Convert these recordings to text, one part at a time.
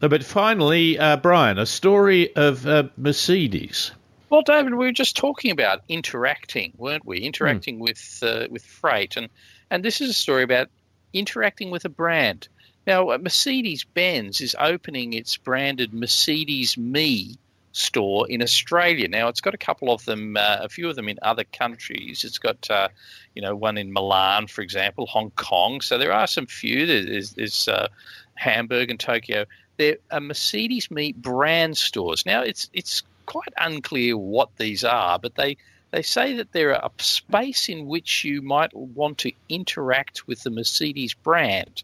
But finally, uh, Brian, a story of uh, Mercedes. Well, David, we were just talking about interacting, weren't we? Interacting mm. with uh, with freight, and and this is a story about interacting with a brand. Now, uh, Mercedes Benz is opening its branded Mercedes Me store in Australia. Now, it's got a couple of them, uh, a few of them in other countries. It's got, uh, you know, one in Milan, for example, Hong Kong. So there are some few. There's, there's uh, Hamburg and Tokyo. They're Mercedes Me brand stores. Now, it's it's quite unclear what these are, but they they say that they're a space in which you might want to interact with the Mercedes brand.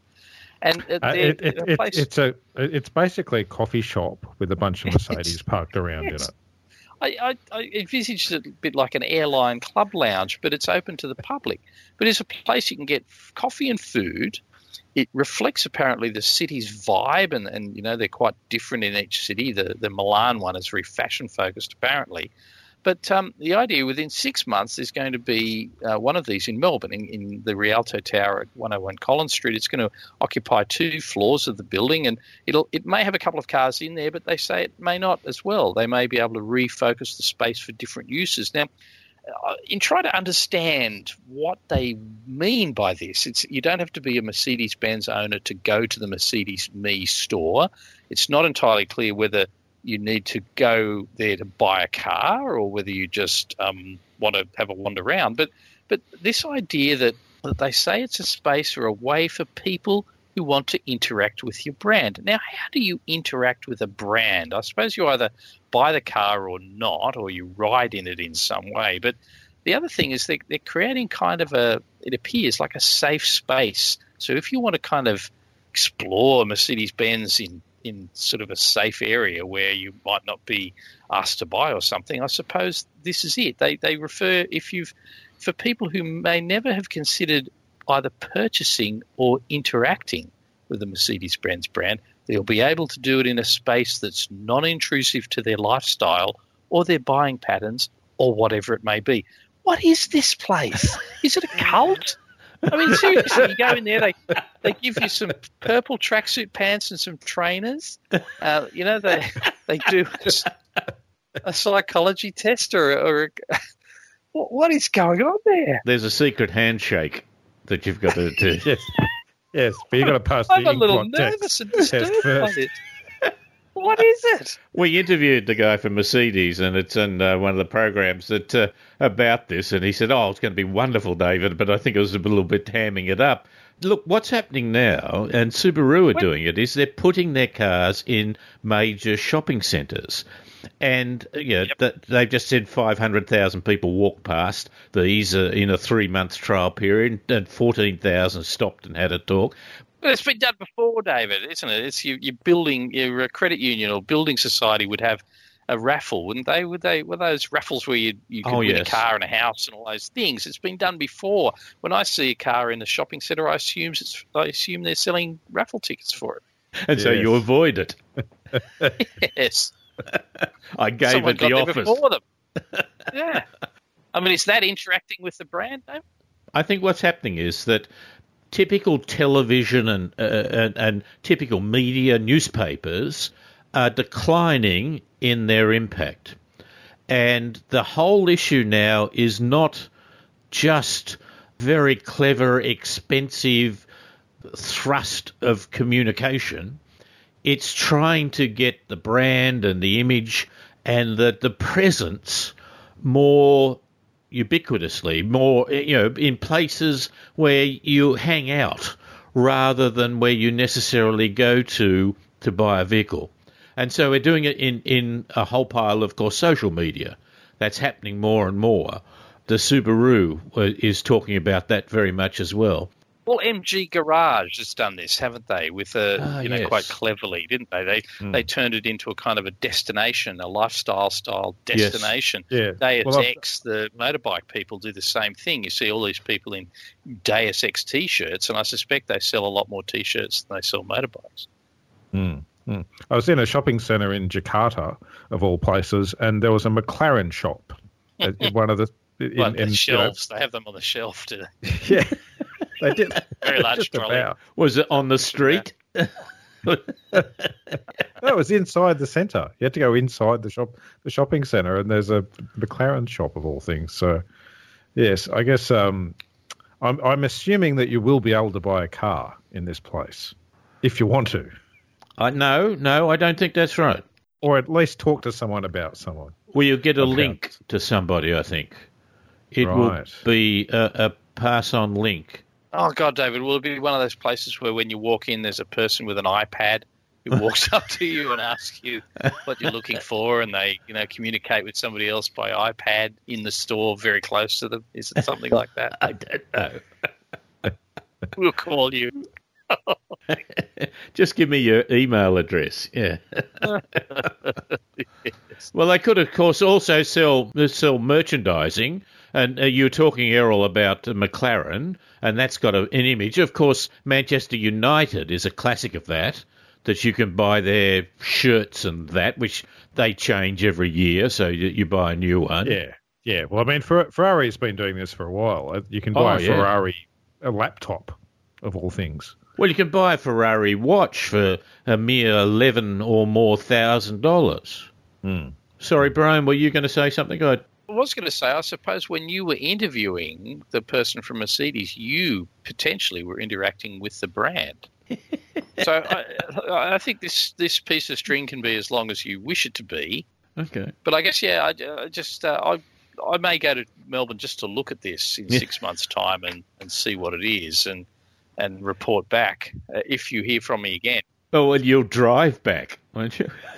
And uh, it, it, it, it's a it's basically a coffee shop with a bunch of Mercedes parked around in it. I, I, I envisage it a bit like an airline club lounge, but it's open to the public. But it's a place you can get coffee and food. It reflects apparently the city's vibe, and, and you know they're quite different in each city. The the Milan one is very fashion focused, apparently, but um, the idea within six months there's going to be uh, one of these in Melbourne, in, in, the Rialto Tower at 101 Collins Street. It's going to occupy two floors of the building, and it'll it may have a couple of cars in there, but they say it may not as well. They may be able to refocus the space for different uses. Now, in trying to understand what they mean by this, it's you don't have to be a Mercedes Benz owner to go to the Mercedes Me store. It's not entirely clear whether you need to go there to buy a car or whether you just um, want to have a wander around. But but this idea that, that they say it's a space or a way for people who want to interact with your brand. Now, how do you interact with a brand? I suppose you either buy the car or not, or you ride in it in some way. But the other thing is they, they're creating kind of a, it appears like a safe space. So if you want to kind of explore Mercedes Benz in in sort of a safe area where you might not be asked to buy or something, I suppose this is it. They they refer if you've for people who may never have considered either purchasing or interacting with the Mercedes Benz brand, they'll be able to do it in a space that's non-intrusive to their lifestyle or their buying patterns or whatever it may be. What is this place? Is it a cult? I mean, seriously, you go in there, they they give you some purple tracksuit pants and some trainers. Uh, you know, they they do a psychology test or, or a, what is going on there? There's a secret handshake that you've got to do. yes, yes, but you've got to pass I'm the a little nervous and disturbed by it. What is it? We interviewed the guy from Mercedes, and it's in uh, one of the programs that uh, about this, and he said, "Oh, it's going to be wonderful, David," but I think it was a little bit hamming it up. Look, what's happening now, and Subaru are what? doing it, is they're putting their cars in major shopping centres. And uh, yeah, yep. they've just said 500,000 people walked past these uh, in a three month trial period, and 14,000 stopped and had a talk. Well, it's been done before, David, isn't it? It's you, you're building your credit union or building society would have a raffle, wouldn't they? Would they? Were those raffles where you you could oh, win yes. a car and a house and all those things? It's been done before. When I see a car in a shopping centre, I assume it's I assume they're selling raffle tickets for it. And yes. so you avoid it. yes. I gave Someone it the office. before them. yeah. I mean, is that interacting with the brand, David? I think what's happening is that typical television and, uh, and, and typical media newspapers are declining in their impact. And the whole issue now is not just very clever, expensive thrust of communication. It's trying to get the brand and the image and the, the presence more ubiquitously, more eh, you know, in places where you hang out rather than where you necessarily go to to buy a vehicle. And so we're doing it in, in a whole pile of course social media. That's happening more and more. The Subaru uh, is talking about that very much as well. Well, MG Garage has done this, haven't they? With a ah, you know yes. quite cleverly, didn't they? They mm. they turned it into a kind of a destination, a lifestyle style destination. Yes. Yeah. Deus well, Ex, the motorbike people do the same thing. You see all these people in Deus Ex t-shirts, and I suspect they sell a lot more t-shirts than they sell motorbikes. Mm. Mm. I was in a shopping centre in Jakarta, of all places, and there was a McLaren shop. one of the in, well, in, shelves. You know, they have them on the shelf. Do they? Yeah. They did. Very large trolley. Was it on the street? No, it was inside the centre. You had to go inside the shop, the shopping centre, and there's a McLaren shop of all things. So, yes, I guess um, I'm, I'm assuming that you will be able to buy a car in this place if you want to, I no, no, I don't think that's right. or at least talk to someone about someone. Well, you get a Okay. link to somebody. I think it Right. will be a, a pass-on link. Oh God, David, will it be one of those places where when you walk in, there's a person with an iPad who walks up to you and asks you what you're looking for, and they, you know, communicate with somebody else by iPad in the store very close to them? Is it something like that? I don't know. We'll call you. Just give me your email address. Yeah. Well, they could, of course, also sell sell merchandising. And uh, you were talking, Errol, about uh, McLaren, and that's got a, an image. Of course, Manchester United is a classic of that. That you can buy their shirts and that, which they change every year, so you, you buy a new one. Yeah, yeah. Well, I mean, Fer- Ferrari's been doing this for a while. Uh, You can buy Oh, a yeah. Ferrari, a laptop, of all things. Well, you can buy a Ferrari watch for a mere eleven or more thousand dollars. Hmm. Sorry, Brian, were you going to say something? I I was going to say, I suppose when you were interviewing the person from Mercedes, you potentially were interacting with the brand. so I, I think this this piece of string can be as long as you wish it to be. okay. But I guess yeah, I, I just uh, I I may go to Melbourne just to look at this in Yeah. six months' time and, and see what it is and and report back uh, if you hear from me again. Oh, well, you'll drive back, won't you?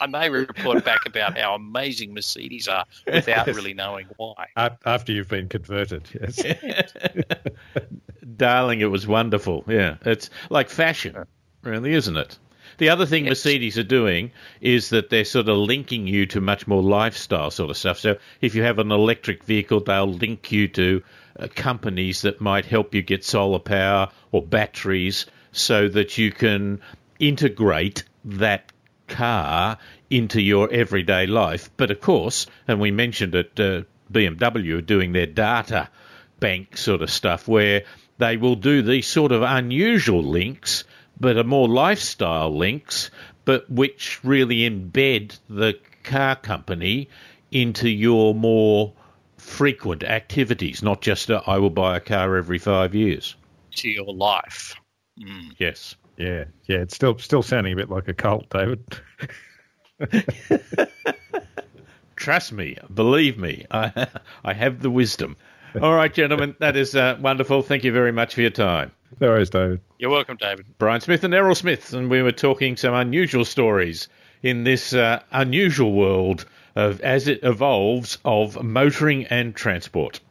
I may report back about how amazing Mercedes are without really knowing why. After you've been converted, yes. Darling, it was wonderful. Yeah, it's like fashion, really, isn't it? The other thing Yes. Mercedes are doing is that they're sort of linking you to much more lifestyle sort of stuff. So if you have an electric vehicle, they'll link you to uh, companies that might help you get solar power or batteries so that you can integrate that car into your everyday life. But of course, and we mentioned it, uh, BMW are doing their data bank sort of stuff where they will do these sort of unusual links, but are more lifestyle links, but which really embed the car company into your more frequent activities, not just a, I will buy a car every five years. To your life. Mm. Yes. Yeah, yeah. It's still still sounding a bit like a cult, David. Trust me, believe me, I, I have the wisdom. All right, gentlemen, that is uh, wonderful. Thank you very much for your time. No worries, David. You're welcome, David. Brian Smith and Errol Smith, and we were talking some unusual stories in this uh, unusual world of as it evolves of motoring and transport.